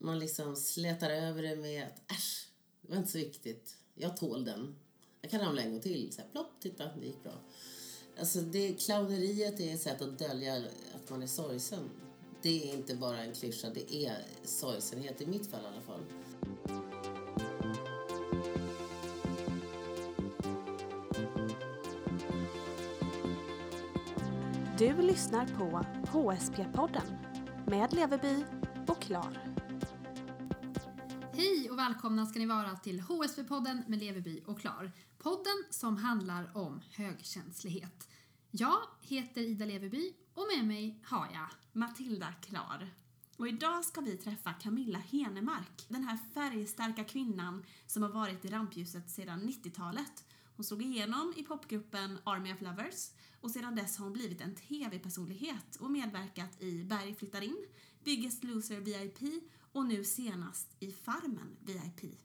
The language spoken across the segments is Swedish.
man liksom slätar över det med att äsch, det var inte så viktigt. Jag tål den. Jag kan ramla en gång till. Så här, plopp, titta, det gick bra. Alltså det, clowneriet är ett sätt att dölja att man är sorgsen. Det är inte bara en klyscha, det är sorgsenhet i mitt fall i alla fall. Du lyssnar på HSP-podden med Leveby och Klar. Hej och välkomna ska ni vara till HSB-podden med Leveby och Klar. Podden som handlar om högkänslighet. Jag heter Ida Leveby och med mig har jag Matilda Klar. Och idag ska vi träffa Camilla Henemark, den här färgstarka kvinnan som har varit i rampljuset sedan 90-talet. Hon slog igenom i popgruppen Army of Lovers och sedan dess har hon blivit en TV-personlighet och medverkat i Berg flyttar in, Biggest Loser VIP och nu senast i Farmen VIP.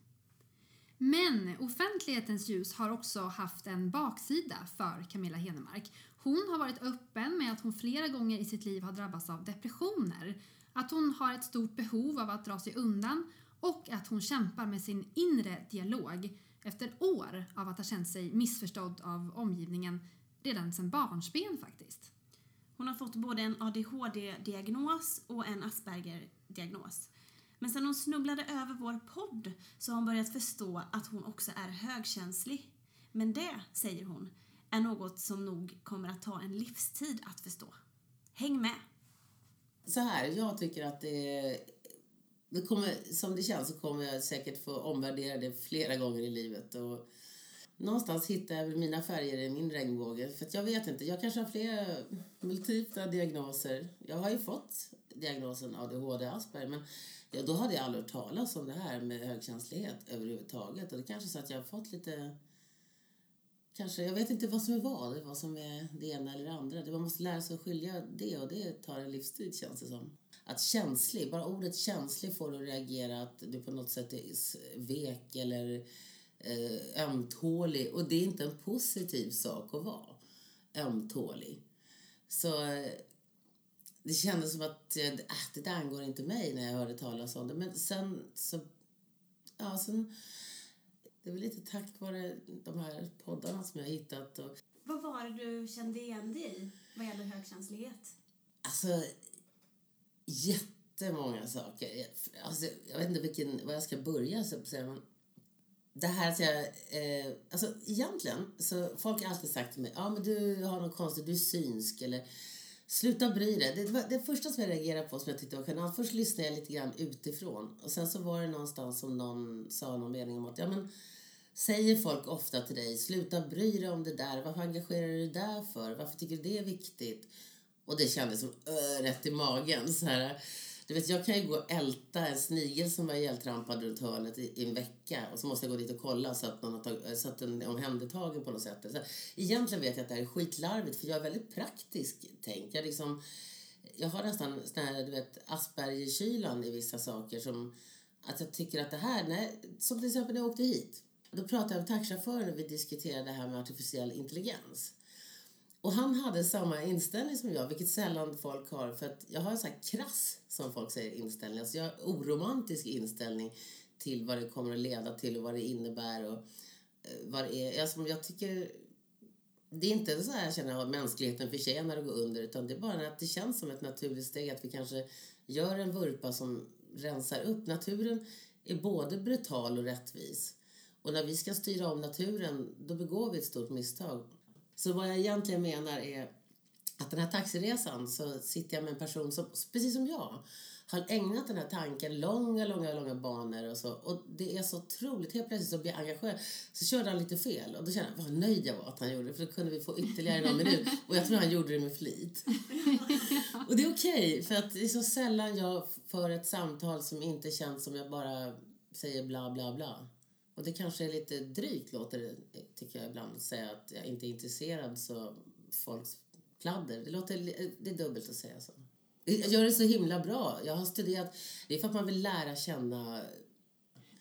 Men offentlighetens ljus har också haft en baksida för Camilla Henemark. Hon har varit öppen med att hon flera gånger i sitt liv har drabbats av depressioner, att hon har ett stort behov av att dra sig undan och att hon kämpar med sin inre dialog efter år av att ha känt sig missförstådd av omgivningen redan sedan barnsben faktiskt. Hon har fått både en ADHD-diagnos och en Asperger-diagnos. Men sen hon snubblade över vår podd så har hon börjat förstå att hon också är högkänslig. Men det, säger hon, är något som nog kommer att ta en livstid att förstå. Häng med! Så här, jag tycker att det, det kommer, som det känns så kommer jag säkert få omvärdera det flera gånger i livet. Och någonstans hittar jag mina färger i min regnbåge. För jag vet inte, jag kanske har fler multipla diagnoser. Jag har ju fått diagnosen ADHD Asperger men ja, då hade jag aldrig hört talas om det här med högkänslighet överhuvudtaget. Och det kanske så att jag har fått lite Kanske, jag vet inte vad som är vad, vad som är det ena eller det andra. Man måste lära sig att skilja det och det tar en livstid känns det som. Att känslig, bara ordet känslig får du att reagera att du på något sätt är vek eller eh, ömtålig. Och det är inte en positiv sak att vara ömtålig. Så eh, det kändes som att äh, det där angår inte mig när jag hörde talas om det. Men sen så, ja sen det väl lite tack vare de här poddarna som jag hittat. Och... Vad var det du kände igen dig i vad gäller högkänslighet? Alltså, jättemånga saker. Alltså, jag vet inte vilken, var jag ska börja. Så att säga, men det här att jag... Eh, alltså, egentligen, så folk har alltid sagt till mig ja, men du har något konstigt, du är synsk eller Sluta bry dig. Det var det första som jag reagerade på som jag tyckte var genant. Först lyssnade jag lite grann utifrån och sen så var det någonstans som någon sa någon mening om att ja men säger folk ofta till dig sluta bry dig om det där. Varför engagerar du dig där för? Varför tycker du det är viktigt? Och det kändes som ö, rätt i magen. Så här, du vet, jag kan ju gå och älta en snigel som var ihjältrampad runt hörnet i, i, en vecka och så måste jag gå dit och kolla så att, någon har tag, så att den är omhändertagen på något sätt. Så, egentligen vet jag att det här är skitlarvigt för jag är väldigt praktisk tänk. Jag, liksom, jag har nästan sån här, du vet, Aspergerkylan i vissa saker som att jag tycker att det här, nej, som till exempel när jag åkte hit. Då pratade jag med taxichauffören och vi diskuterade det här med artificiell intelligens. Och han hade samma inställning som jag, vilket sällan folk har. För att jag har en sån här krass, som folk säger, inställning. Alltså jag har oromantisk inställning till vad det kommer att leda till och vad det innebär. Och eh, vad det är. Alltså jag tycker... Det är inte så här jag känner att mänskligheten förtjänar att gå under utan det är bara att det känns som ett naturligt steg att vi kanske gör en vurpa som rensar upp. Naturen är både brutal och rättvis. Och när vi ska styra om naturen, då begår vi ett stort misstag. Så vad jag egentligen menar är att den här taxiresan så sitter jag med en person som, precis som jag, har ägnat den här tanken långa, långa, långa banor och så. Och det är så otroligt. Helt plötsligt så blir jag engagerad. Så körde han lite fel och då kände jag vad nöjd jag var att han gjorde det. För då kunde vi få ytterligare någon minut. Och jag tror han gjorde det med flit. och det är okej, okay, för att det är så sällan jag för ett samtal som inte känns som jag bara säger bla, bla, bla. Och det kanske är lite drygt låter det, tycker jag ibland, att säga att jag inte är intresserad så folks pladder. Det låter, det är dubbelt att säga så. Jag gör det så himla bra. Jag har studerat, det är för att man vill lära känna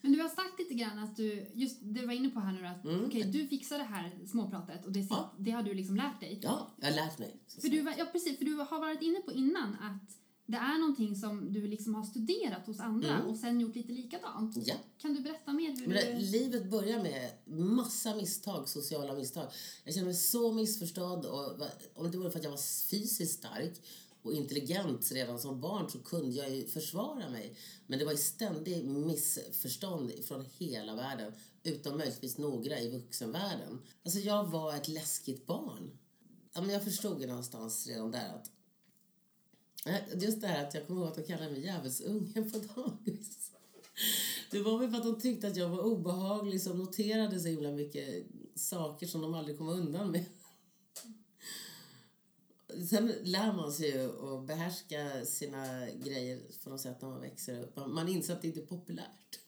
men du har sagt lite grann att du, just du var inne på här nu att mm. okay, du fixar det här småpratet och det, ja. det har du liksom lärt dig. Ja, jag har lärt mig. För du, ja, precis, för du har varit inne på innan att det är någonting som du liksom har studerat hos andra Mm. och sen gjort lite likadant. Ja. Kan du berätta mer hur det, du... livet börjar med massa misstag, sociala misstag. Jag känner mig så missförstådd och om det inte vore för att jag var fysiskt stark och intelligent redan som barn så kunde jag ju försvara mig. Men det var ju ständig missförstånd från hela världen, utom möjligtvis några i vuxenvärlden. Alltså jag var ett läskigt barn. Ja, men jag förstod ju någonstans redan där att Just det här att jag kommer ihåg att de kallade mig djävulsungen på dagis. Det var väl för att de tyckte att jag var obehaglig som noterade så himla mycket saker som de aldrig kom undan med. Sen lär man sig ju att behärska sina grejer på något sätt när man växer upp. Man- inser att det inte är populärt.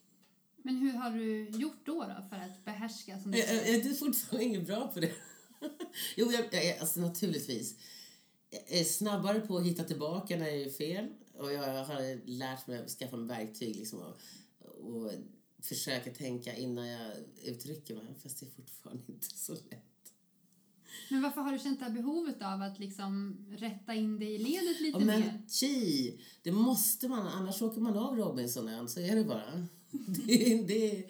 Men hur har du gjort då, då för att behärska som Jag, jag, jag är fortfarande inget bra på det. jo, jag, jag, är- alltså naturligtvis. Är snabbare på att hitta tillbaka när jag är fel. Och jag har lärt mig att skaffa mig verktyg liksom, och, och försöka tänka innan jag uttrycker mig. Fast det är fortfarande inte så lätt. Men varför har du känt det här behovet av att liksom rätta in dig i ledet lite Ja, men mer? chi, det måste man. Annars åker man av Robinsonön. Så är det bara. Det, är- det,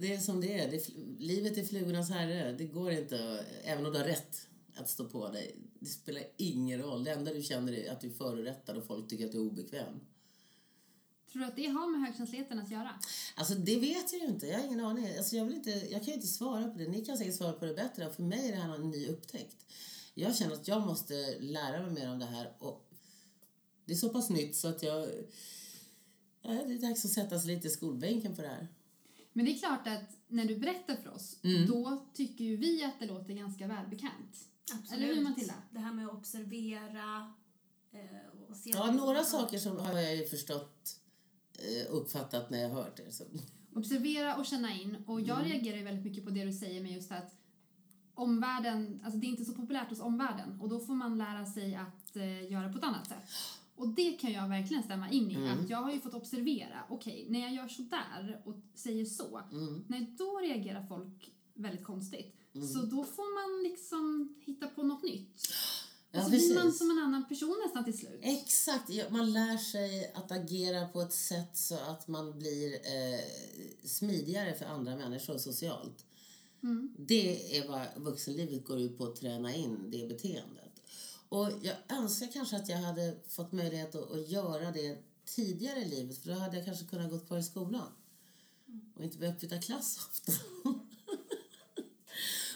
det är som det är. Det, livet är flugornas herre. Det går inte, även om du har rätt, att stå på dig. Det spelar ingen roll. Det enda du känner är att du är förorättad och folk tycker att du är obekväm. Tror du att det har med högkänsligheten att göra? Alltså det vet jag ju inte. Jag har ingen aning. Alltså, jag, vill inte, jag kan ju inte svara på det. Ni kan säkert svara på det bättre. För mig är det här en ny upptäckt. Jag känner att jag måste lära mig mer om det här. Och det är så pass nytt så att jag... Ja, det är dags att sätta sig lite i skolbänken på det här. Men det är klart att när du berättar för oss, Mm. då tycker ju vi att det låter ganska välbekant. Absolut. Eller hur, Matilda? Det här med att observera eh, och se... Ja, några saker som har jag ju förstått, eh, uppfattat när jag hört det. Så. Observera och känna in. Och jag Mm. reagerar väldigt mycket på det du säger med just att omvärlden, alltså det är inte så populärt hos omvärlden och då får man lära sig att eh, göra på ett annat sätt. Och det kan jag verkligen stämma in i. Mm. Att jag har ju fått observera, okej, när jag gör så där och säger så, Mm. nej då reagerar folk väldigt konstigt. Mm. Så då får man liksom hitta på något nytt. Blir man som en annan person nästan till slut. Exakt. Man lär sig att agera på ett sätt så att man blir eh, smidigare för andra människor socialt. Mm. Det är vad vuxenlivet går ut på att träna in, det beteendet. Och jag önskar kanske att jag hade fått möjlighet att, att göra det tidigare i livet för då hade jag kanske kunnat gå kvar i skolan och inte behövt byta klass ofta.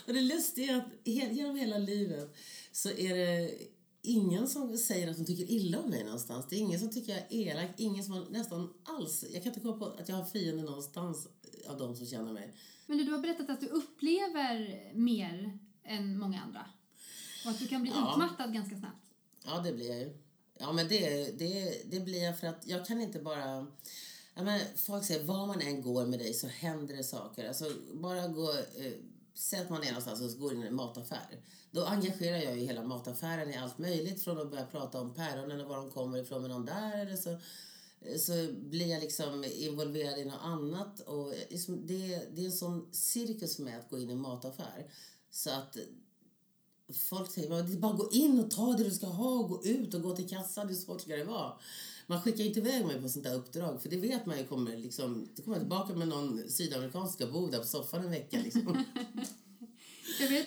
och det lustiga är att genom hela livet så är det ingen som säger att de tycker illa om mig någonstans. Det är ingen som tycker jag är elak, ingen som nästan alls... Jag kan inte komma på att jag har fiender någonstans av de som känner mig. Men du, du har berättat att du upplever mer än många andra. Och att du kan bli Ja. utmattad ganska snabbt. Ja, det blir jag ju. Ja, men det, det, det blir jag för att jag kan inte bara... Ja, men folk säger var man än går med dig så händer det saker. Alltså, bara gå... Eh, säg att man är någonstans och så går in i en mataffär. Då engagerar jag ju hela mataffären i allt möjligt. Från att börja prata om päronen och var de kommer ifrån med någon där. Eller så, så blir jag liksom involverad i något annat. Och liksom det, det är en sån cirkus med att gå in i en mataffär. Så att Folk säger "Men det är bara gå in och ta det du ska ha och gå ut och gå till kassan. Hur svårt ska det vara? Man skickar inte iväg mig på sånt där uppdrag för det vet man ju kommer liksom, då kommer jag tillbaka med någon sydamerikansk ska bo där på soffan en vecka liksom.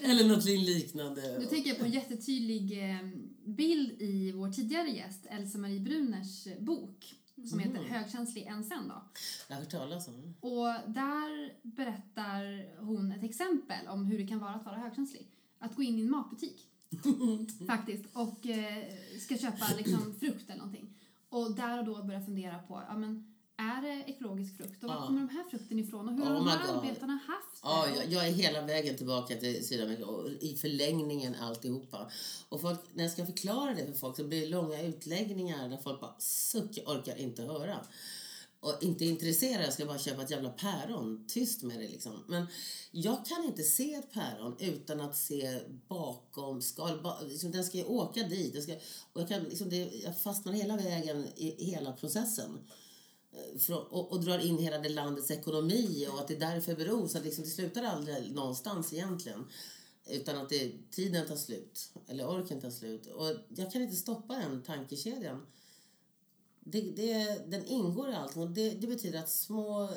Eller något liknande. nu tänker jag på en jättetydlig eh, bild i vår tidigare gäst, Elsa Marie Bruners bok som heter Högkänslig ensam. Då. Jag har hört talas om. Och där berättar hon ett exempel om hur det kan vara att vara högkänslig. Att gå in i en matbutik faktiskt och eh, ska köpa liksom, frukt eller någonting. Och där och då börja fundera på, ja men är det ekologisk frukt och var kommer de här frukten ifrån och hur har Oh de my här God. arbetarna haft det? Ja, jag, jag är hela vägen tillbaka till Sydamerika och i förlängningen alltihopa. Och folk, när jag ska förklara det för folk så blir det långa utläggningar där folk bara suck, orkar inte höra. Och inte intresserad, jag ska bara köpa ett jävla päron. Tyst med det liksom. Men jag kan inte se ett päron utan att se bakom skal. Ba, liksom, den ska ju åka dit. Den ska, och jag, kan, liksom, det, jag fastnar hela vägen i hela processen eh, från, och, och drar in hela det landets ekonomi och att det är därför beror. Så att liksom, det slutar aldrig någonstans egentligen. Utan att det, tiden tar slut, eller orken tar slut. Och jag kan inte stoppa den tankekedjan. Det, det, den ingår i allting och det, det betyder att små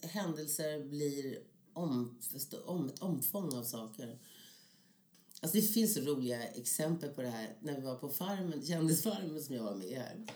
händelser blir om, om, ett omfång av saker. Alltså det finns roliga exempel på det här när vi var på farmen, kändisfarmen som jag var med här.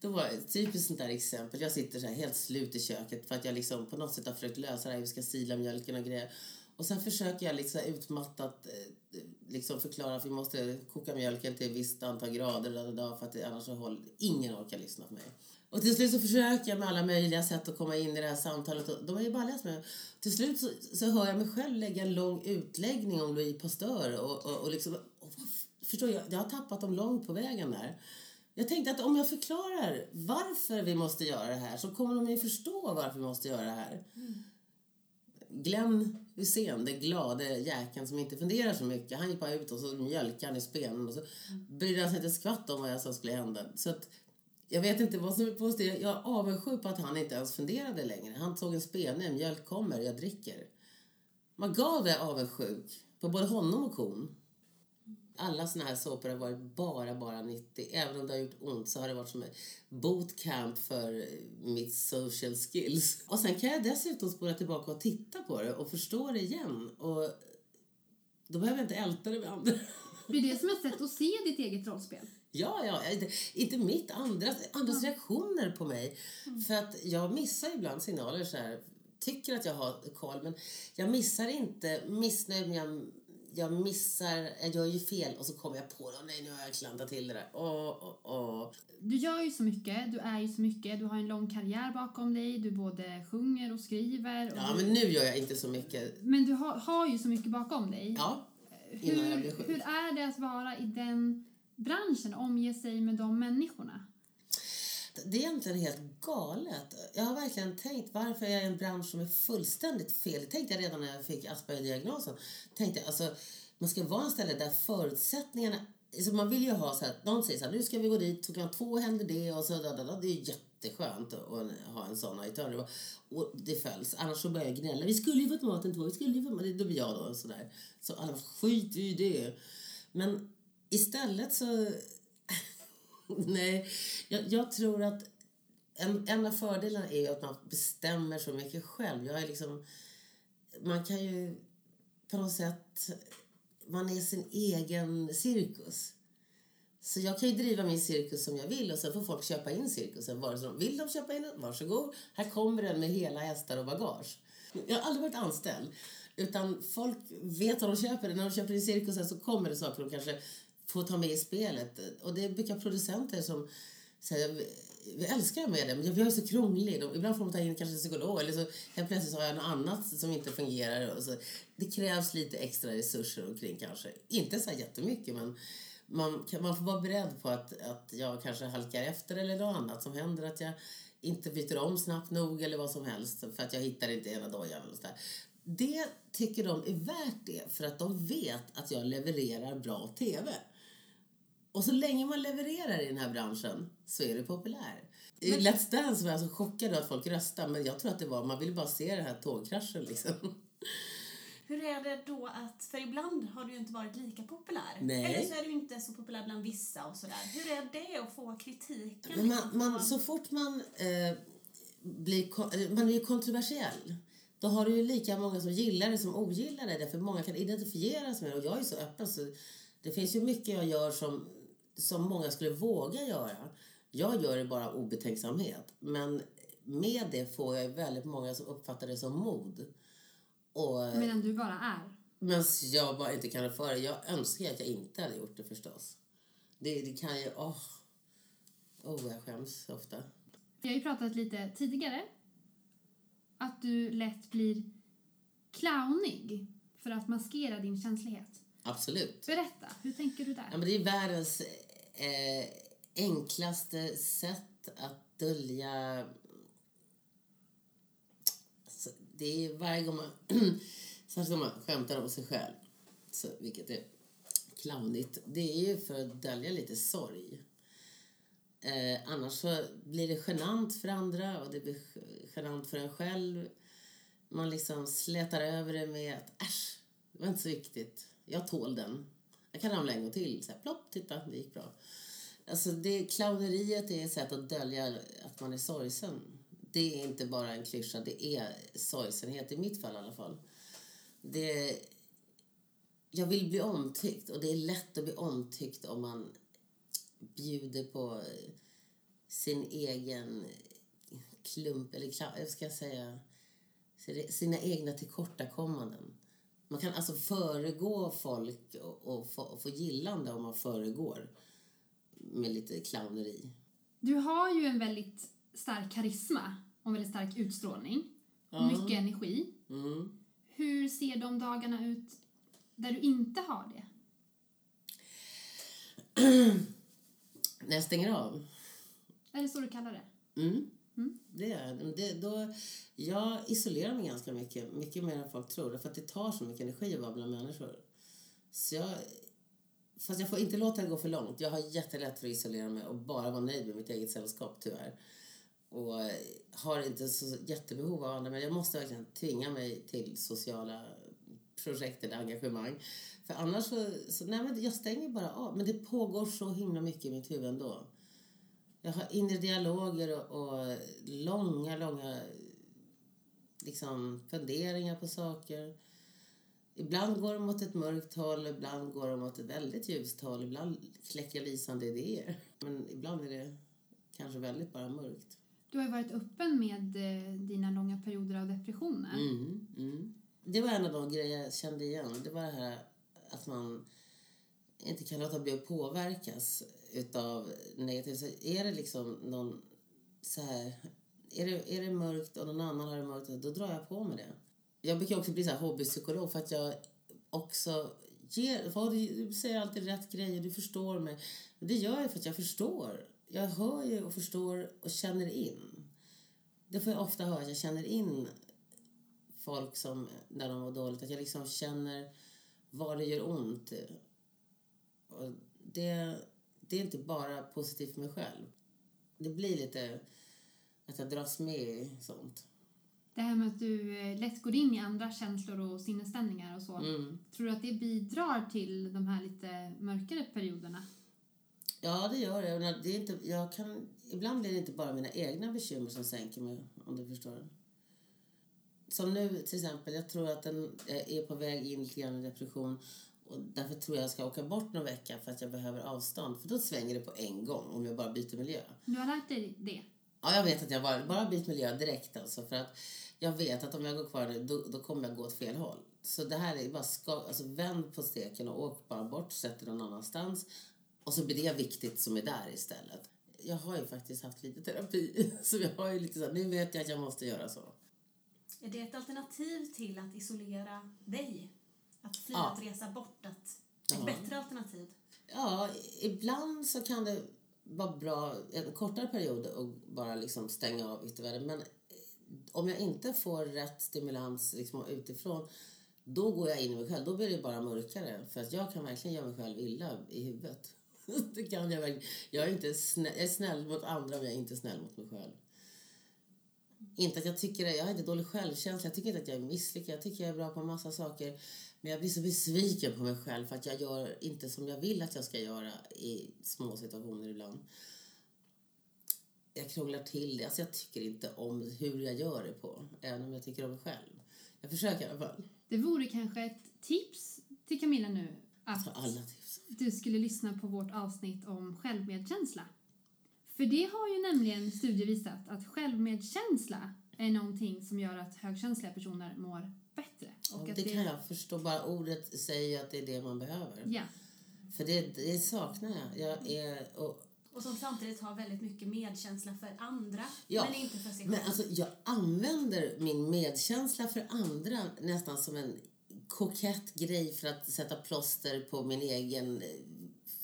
Då var ett typiskt sånt där exempel. Jag sitter så här helt slut i köket för att jag liksom på något sätt har försökt lösa det här. Vi ska sila mjölken och grejer. Och sen försöker jag liksom utmattat eh, liksom förklara att vi måste koka mjölken till ett visst antal grader för att annars så håller ingen orkar lyssna på mig. Och till slut så försöker jag med alla möjliga sätt att komma in i det här samtalet. Och de är ju bara läst med. Till slut så, så hör jag mig själv lägga en lång utläggning om Louis Pasteur. Och, och, och liksom, och, förstår jag, jag har tappat dem långt på vägen där. Jag tänkte att om jag förklarar varför vi måste göra det här så kommer de ju förstå varför vi måste göra det här. Mm. Glenn Hussein, den glade jäkeln som inte funderar så mycket, han gick bara ut och så mjölkade han i spenen och så brydde han sig inte skvatt om vad jag sa skulle hända. Så att, jag vet inte vad som är positivt. Jag är avundsjuk på att han inte ens funderade längre. Han tog en spene, mjölk kommer, jag dricker. Man gav det avundsjuk på både honom och kon alla såna här såpor har varit bara, bara 90. Även om det har gjort ont så har det varit som ett bootcamp för mitt social skills. Och sen kan jag dessutom spola tillbaka och titta på det och förstå det igen. Och då behöver jag inte älta det med andra. Blir det som ett sätt att se ditt eget rollspel? Ja, ja, inte mitt, andras, andras mm. reaktioner på mig. Mm. För att jag missar ibland signaler så här, tycker att jag har koll men jag missar inte missnöjd men jag jag missar, jag gör ju fel och så kommer jag på det. Nej, nu har jag klantat till det där. Åh, åh, åh. Du gör ju så mycket, du är ju så mycket, du har en lång karriär bakom dig, du både sjunger och skriver. Och ja, men nu gör jag inte så mycket. Men du har, har ju så mycket bakom dig. Ja, innan hur, jag blir sjuk. Hur är det att vara i den branschen, omge sig med de människorna? Det är egentligen helt galet. Jag har verkligen tänkt varför jag är i en bransch som är fullständigt fel. Det tänkte jag redan när jag fick Asperger-diagnosen. Tänkte jag, alltså, man ska vara en ställe där förutsättningarna... Alltså man vill ju ha så att någon säger så här, nu ska vi gå dit, klockan två händer det och så där, där, Det är jätteskönt att ha en sån auditor. Och det följs. Annars så börjar jag gnälla. Vi skulle ju fått maten två, vi skulle ju fått maten. Då blir jag då sådär. Så alla skit i det. Men istället så Nej, jag, jag, tror att en, en av fördelarna är att man bestämmer så mycket själv. Jag är liksom, man kan ju på något sätt... Man är sin egen cirkus. Så jag kan ju driva min cirkus som jag vill och sen får folk köpa in cirkusen. Vare sig de vill de köpa in den, varsågod. Här kommer den med hela hästar och bagage. Jag har aldrig varit anställd. Utan folk vet vad de köper. När de köper in cirkusen så kommer det saker de kanske få ta med i spelet. Och det brukar producenter som säger vi älskar med det, men jag är så krånglig. Ibland får man ta in kanske en psykolog eller så helt plötsligt har jag något annat som inte fungerar. Och så, det krävs lite extra resurser omkring kanske. Inte så jättemycket men man, kan, man får vara beredd på att, att jag kanske halkar efter eller något annat som händer. Att jag inte byter om snabbt nog eller vad som helst för att jag hittar inte ena dojan. Eller så där. Det tycker de är värt det för att de vet att jag levererar bra TV. Och så länge man levererar i den här branschen så är det populär. I men... Let's Dance var jag så chockad att folk röstade men jag tror att det var, man ville bara se den här tågkraschen liksom. Hur är det då att, för ibland har du ju inte varit lika populär. Nej. Eller så är du inte så populär bland vissa och sådär. Hur är det att få kritiken? Men man, man, så fort man eh, blir, man är kontroversiell då har du ju lika många som gillar det som ogillar det. Därför många kan identifiera sig med det. Och jag är så öppen så det finns ju mycket jag gör som som många skulle våga göra. Jag gör det bara obetänksamhet. Men med det får jag väldigt många som uppfattar det som mod. Och, Medan du bara är? Men jag bara inte kan det för Jag önskar att jag inte hade gjort det förstås. Det, det kan ju... Åh, oh. oh, jag skäms ofta. Vi har ju pratat lite tidigare att du lätt blir clownig för att maskera din känslighet. Absolut. Berätta, hur tänker du där? Ja, men det är världens eh, enklaste sätt att dölja... Alltså, det är varje gång man, särskilt man skämtar om sig själv, så, vilket är clownigt, det är ju för att dölja lite sorg. Eh, annars så blir det genant för andra och det blir genant för en själv. Man liksom slätar över det med att äsch, det var inte så viktigt. Jag tål den. Jag kan ramla en gång till. Så här, plopp, titta, det gick bra. Alltså det, clowneriet är ett sätt att dölja att man är sorgsen. Det är inte bara en klyscha, det är sorgsenhet, i mitt fall i alla fall. Det, jag vill bli omtyckt och det är lätt att bli omtyckt om man bjuder på sin egen klump, eller jag ska säga sina egna tillkortakommanden. Man kan alltså föregå folk och, och, få, och få gillande om man föregår med lite clowneri. Du har ju en väldigt stark karisma och en väldigt stark utstrålning. Ja. Mycket energi. Mm. Hur ser de dagarna ut där du inte har det? När jag stänger av? Är det så du kallar det? Mm. Mm. Det gör jag. det. Då, jag isolerar mig ganska mycket, mycket mer än folk tror. För att det tar så mycket energi att vara bland människor. Så jag, fast jag får inte låta det gå för långt. Jag har jättelätt för att isolera mig och bara vara nöjd med mitt eget sällskap tyvärr. Och har inte så jättebehov av andra. Men jag måste verkligen tvinga mig till sociala projekt eller engagemang. För annars så, så nej men jag stänger bara av. Men det pågår så himla mycket i mitt huvud ändå. Jag har inre dialoger och, och långa, långa liksom, funderingar på saker. Ibland går de mot ett mörkt håll, ibland går de mot ett väldigt ljust håll. Ibland kläcker jag lysande idéer. Men ibland är det kanske väldigt bara mörkt. Du har ju varit öppen med eh, dina långa perioder av depressioner. Mm, mm. Det var en av de grejer jag kände igen. Det var det här att man inte kan låta bli att påverkas utav negativt. Så är det liksom någon så här... Är det, är det mörkt och någon annan har det mörkt, då drar jag på mig det. Jag brukar också bli så här hobbypsykolog för att jag också ger... Du säger alltid rätt grejer, du förstår mig. Men det gör jag för att jag förstår. Jag hör ju och förstår och känner in. Det får jag ofta höra, att jag känner in folk som, när de mår dåligt. Att jag liksom känner var det gör ont. Och det, det är inte bara positivt för mig själv. Det blir lite att jag dras med i sånt. Det här med att du eh, lätt går in i andra känslor och sinnesstämningar och så. Mm. Tror du att det bidrar till de här lite mörkare perioderna? Ja, det gör det. Det är inte, jag kan, ibland blir det inte bara mina egna bekymmer som sänker mig, om du förstår. Som nu till exempel, jag tror att den är på väg in lite grann i depression. Och därför tror jag jag ska åka bort någon vecka för att jag behöver avstånd. För då svänger det på en gång om jag bara byter miljö. Du har lärt dig det? Ja, jag vet att jag bara, bara byter miljö direkt alltså. För att jag vet att om jag går kvar nu, då, då kommer jag gå åt fel håll. Så det här är bara, ska, alltså vänd på steken och åk bara bort, sätt dig någon annanstans. Och så blir det viktigt som är där istället. Jag har ju faktiskt haft lite terapi, så jag har ju lite så här, nu vet jag att jag måste göra så. Är det ett alternativ till att isolera dig? Att fly, Ja. att resa bort? Att, ett Ja. bättre alternativ? Ja, ibland så kan det vara bra en kortare period att bara liksom stänga av yttervärlden. Men eh, om jag inte får rätt stimulans liksom utifrån då går jag in i mig själv. Då blir det bara mörkare. För att jag kan verkligen göra mig själv illa i huvudet. det kan jag verkligen. Jag är, inte snäll, jag är snäll mot andra men jag är inte snäll mot mig själv. Inte att jag tycker det, jag har inte dålig självkänsla. Jag tycker inte att jag är misslyckad. Jag tycker jag är bra på massa saker. Men jag blir så besviken på mig själv för att jag gör inte som jag vill att jag ska göra i små situationer ibland. Jag krånglar till det. Alltså jag tycker inte om hur jag gör det på. Även om jag tycker om mig själv. Jag försöker i alla fall. Det vore kanske ett tips till Camilla nu att du skulle lyssna på vårt avsnitt om självmedkänsla. För det har ju nämligen studier visat att självmedkänsla är någonting som gör att högkänsliga personer mår bättre. Och att det kan jag förstå. Bara ordet säger att det är det man behöver. Ja, För det, det saknar jag. Jag är... Och, Och som samtidigt har väldigt mycket medkänsla för andra, Ja, men inte för sig själv. Men alltså, jag använder min medkänsla för andra nästan som en kokett grej för att sätta plåster på min egen...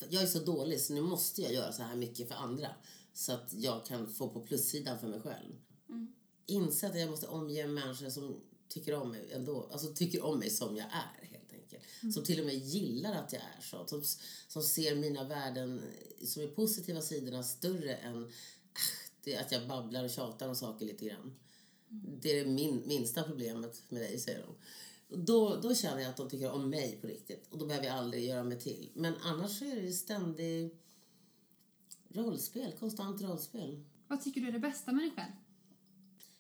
Jag är så dålig så nu måste jag göra så här mycket för andra så att jag kan få på plussidan för mig själv. Mm. Inse att jag måste omge människor som tycker om mig ändå. Alltså tycker om mig som jag är helt enkelt. Som till och med gillar att jag är så. Som, som ser mina värden som är positiva sidorna större än det att jag babblar och tjatar om saker lite grann. Det är det min, minsta problemet med dig, säger de. Och Då, då känner jag att de tycker om mig på riktigt. Och då behöver jag aldrig göra mig till. Men annars är det ju ständig Rollspel, konstant rollspel. Vad tycker du är det bästa med dig själv?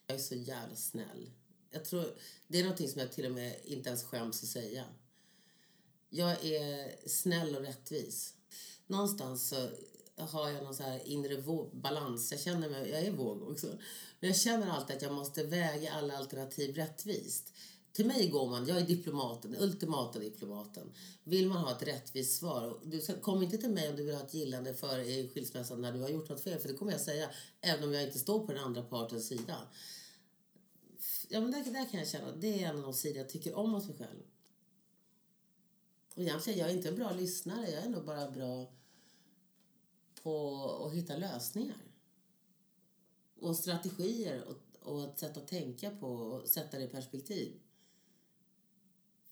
Jag är så jävla snäll. Jag tror, det är någonting som jag till och med inte ens skäms att säga. Jag är snäll och rättvis. Någonstans så har jag någon så här inre balans. Jag känner mig, jag är våg också. Men jag känner alltid att jag måste väga alla alternativ rättvist. Till mig går man, jag är diplomaten, ultimata diplomaten. Vill man ha ett rättvist svar, du ska, kom inte till mig om du vill ha ett gillande för skilsmässan när du har gjort något fel, för det kommer jag säga, även om jag inte står på den andra partens sida. Ja, men där, där kan jag känna, det är en av de sidor jag tycker om hos mig själv. Och egentligen, jag är inte en bra lyssnare, jag är nog bara bra på att hitta lösningar. Och strategier och, och ett sätt att tänka på och sätta det i perspektiv.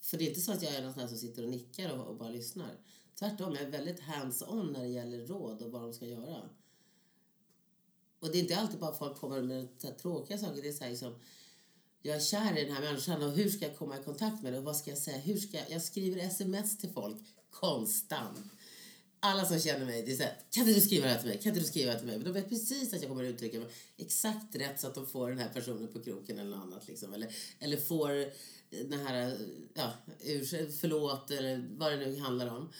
För det är inte så att jag är någon sån här som sitter och nickar och, och bara lyssnar. Tvärtom, jag är väldigt hands-on när det gäller råd och vad de ska göra. Och det är inte alltid bara folk kommer med så tråkiga saker. Det är så här liksom, jag är kär i den här människan och hur ska jag komma i kontakt med det? Och vad ska jag säga? Hur ska jag, jag skriver sms till folk konstant. Alla som känner mig, det är så här, kan inte du skriva det här till mig? Kan inte du skriva det här till mig? Men de vet precis att jag kommer att uttrycka mig exakt rätt så att de får den här personen på kroken eller något annat. Liksom. Eller, eller får den här, ja, urs- förlåt eller vad det nu handlar om.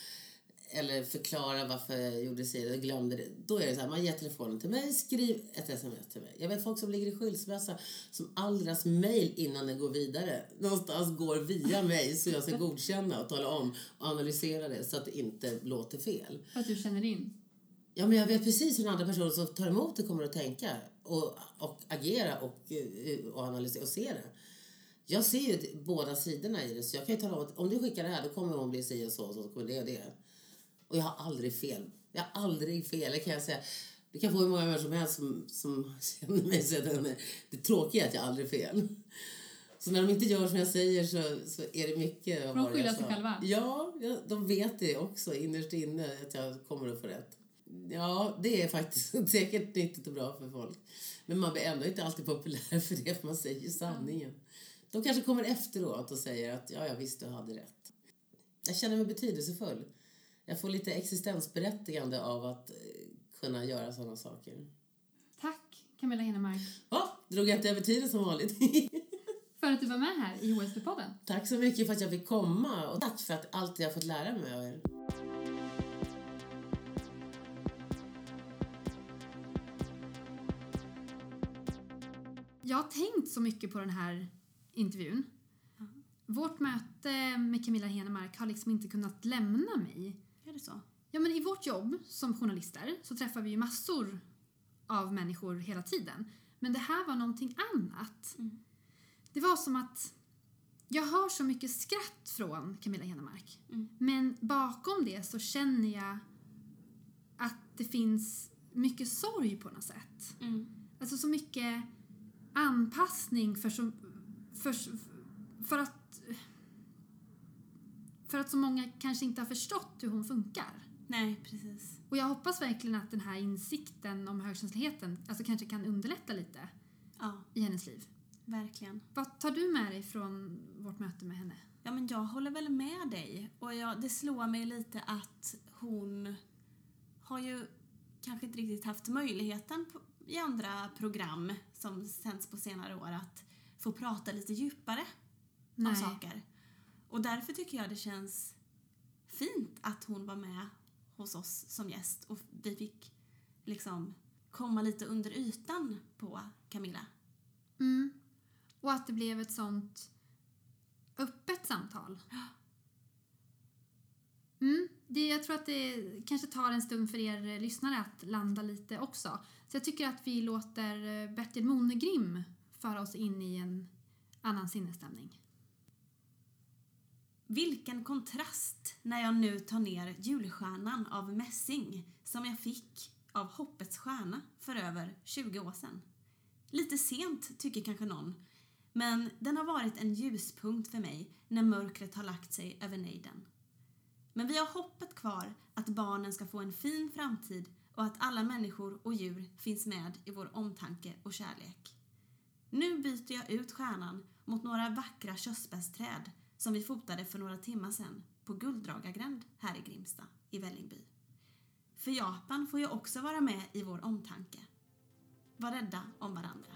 Eller förklara varför jag gjorde så och glömde det. Då är det så här, man ger telefonen till mig, skriv ett sms till mig. Jag vet folk som ligger i skilsmässa som all deras mejl innan den går vidare någonstans går via mig så jag ska godkänna och tala om och analysera det så att det inte låter fel. För att du känner in? Ja, men jag vet precis hur den andra personen som tar emot det kommer att tänka och, och agera och, eh, och analysera och se det. Jag ser ju båda sidorna i det, så jag kan ju tala om att om du skickar det här då kommer hon bli si och så och så kommer det och det. Och jag har aldrig fel. Jag har aldrig fel, det kan jag säga. Du kan få hur många människor som helst som, som känner mig så att det är att jag aldrig fel. Så när de inte gör som jag säger så, så är det mycket av De vad sig själva? Ja, ja, de vet det också innerst inne att jag kommer att få rätt. Ja, det är faktiskt säkert nyttigt och bra för folk. Men man blir ändå inte alltid populär för det, för man säger sanningen. De kanske kommer efteråt och säger att ja, jag visste du hade rätt. Jag känner mig betydelsefull. Jag får lite existensberättigande av att eh, kunna göra sådana saker. Tack Camilla Henemark Ja, drog jag inte över tiden som vanligt. för att du var med här i HSB-podden. tack så mycket för att jag fick komma och tack för att allt jag fått lära mig av er. Jag har tänkt så mycket på den här intervjun. Vårt möte med Camilla Henemark har liksom inte kunnat lämna mig. Är det så? Ja, men I vårt jobb som journalister så träffar vi ju massor av människor hela tiden. Men det här var någonting annat. Det var som att jag hör så mycket skratt från Camilla Henemark. Men bakom det så känner jag att det finns mycket sorg på något sätt. Mm. Alltså så mycket anpassning för, så, för, för att för att så många kanske inte har förstått hur hon funkar. Nej, precis. Och jag hoppas verkligen att den här insikten om högkänsligheten alltså kanske kan underlätta lite Ja, i hennes liv. verkligen. Vad tar du med dig från vårt möte med henne? Ja, men jag håller väl med dig. Och jag, det slår mig lite att hon har ju kanske inte riktigt haft möjligheten på, i andra program som sänds på senare år att få prata lite djupare om saker. Och därför tycker jag det känns fint att hon var med hos oss som gäst och vi fick liksom komma lite under ytan på Camilla. Mm. Och att det blev ett sånt öppet samtal. Mm. Det, jag tror att det kanske tar en stund för er lyssnare att landa lite också. Så jag tycker att vi låter Bertil Monegrim föra oss in i en annan sinnesstämning. Vilken kontrast när jag nu tar ner julstjärnan av mässing som jag fick av Hoppets stjärna för över 20 år sedan. Lite sent, tycker kanske någon, men den har varit en ljuspunkt för mig när mörkret har lagt sig över nejden. Men vi har hoppet kvar att barnen ska få en fin framtid och att alla människor och djur finns med i vår omtanke och kärlek. Nu byter jag ut stjärnan mot några vackra körsbärsträd som vi fotade för några timmar sedan på Gulddragargränd här i Grimsta, i Vällingby. För Japan får ju också vara med i vår omtanke. Var rädda om varandra.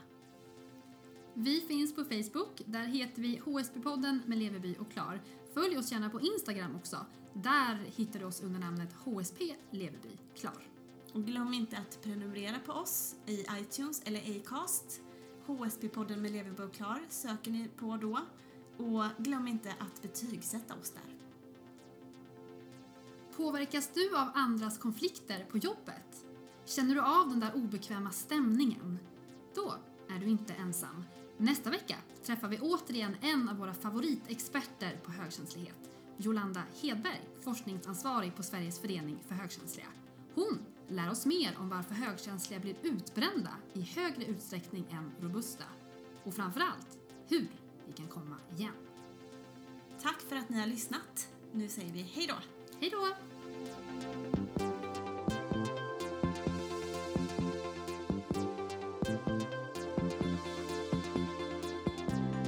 Vi finns på Facebook, där heter vi HSB-podden med Leveby och Klar. Följ oss gärna på Instagram också. Där hittar du oss under namnet HSP Leverby Klar. Och glöm inte att prenumerera på oss i iTunes eller Acast. HSP-podden med Leveby och Klar söker ni på då. Och glöm inte att betygsätta oss där. Påverkas du av andras konflikter på jobbet? Känner du av den där obekväma stämningen? Då är du inte ensam. Nästa vecka träffar vi återigen en av våra favoritexperter på högkänslighet. Jolanda Hedberg, forskningsansvarig på Sveriges förening för högkänsliga. Hon lär oss mer om varför högkänsliga blir utbrända i högre utsträckning än robusta. Och framförallt, hur vi kan komma igen. Tack för att ni har lyssnat. Nu säger vi hej då! Hej då!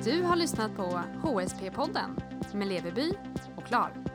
Du har lyssnat på HSP-podden med Leveby och Klar.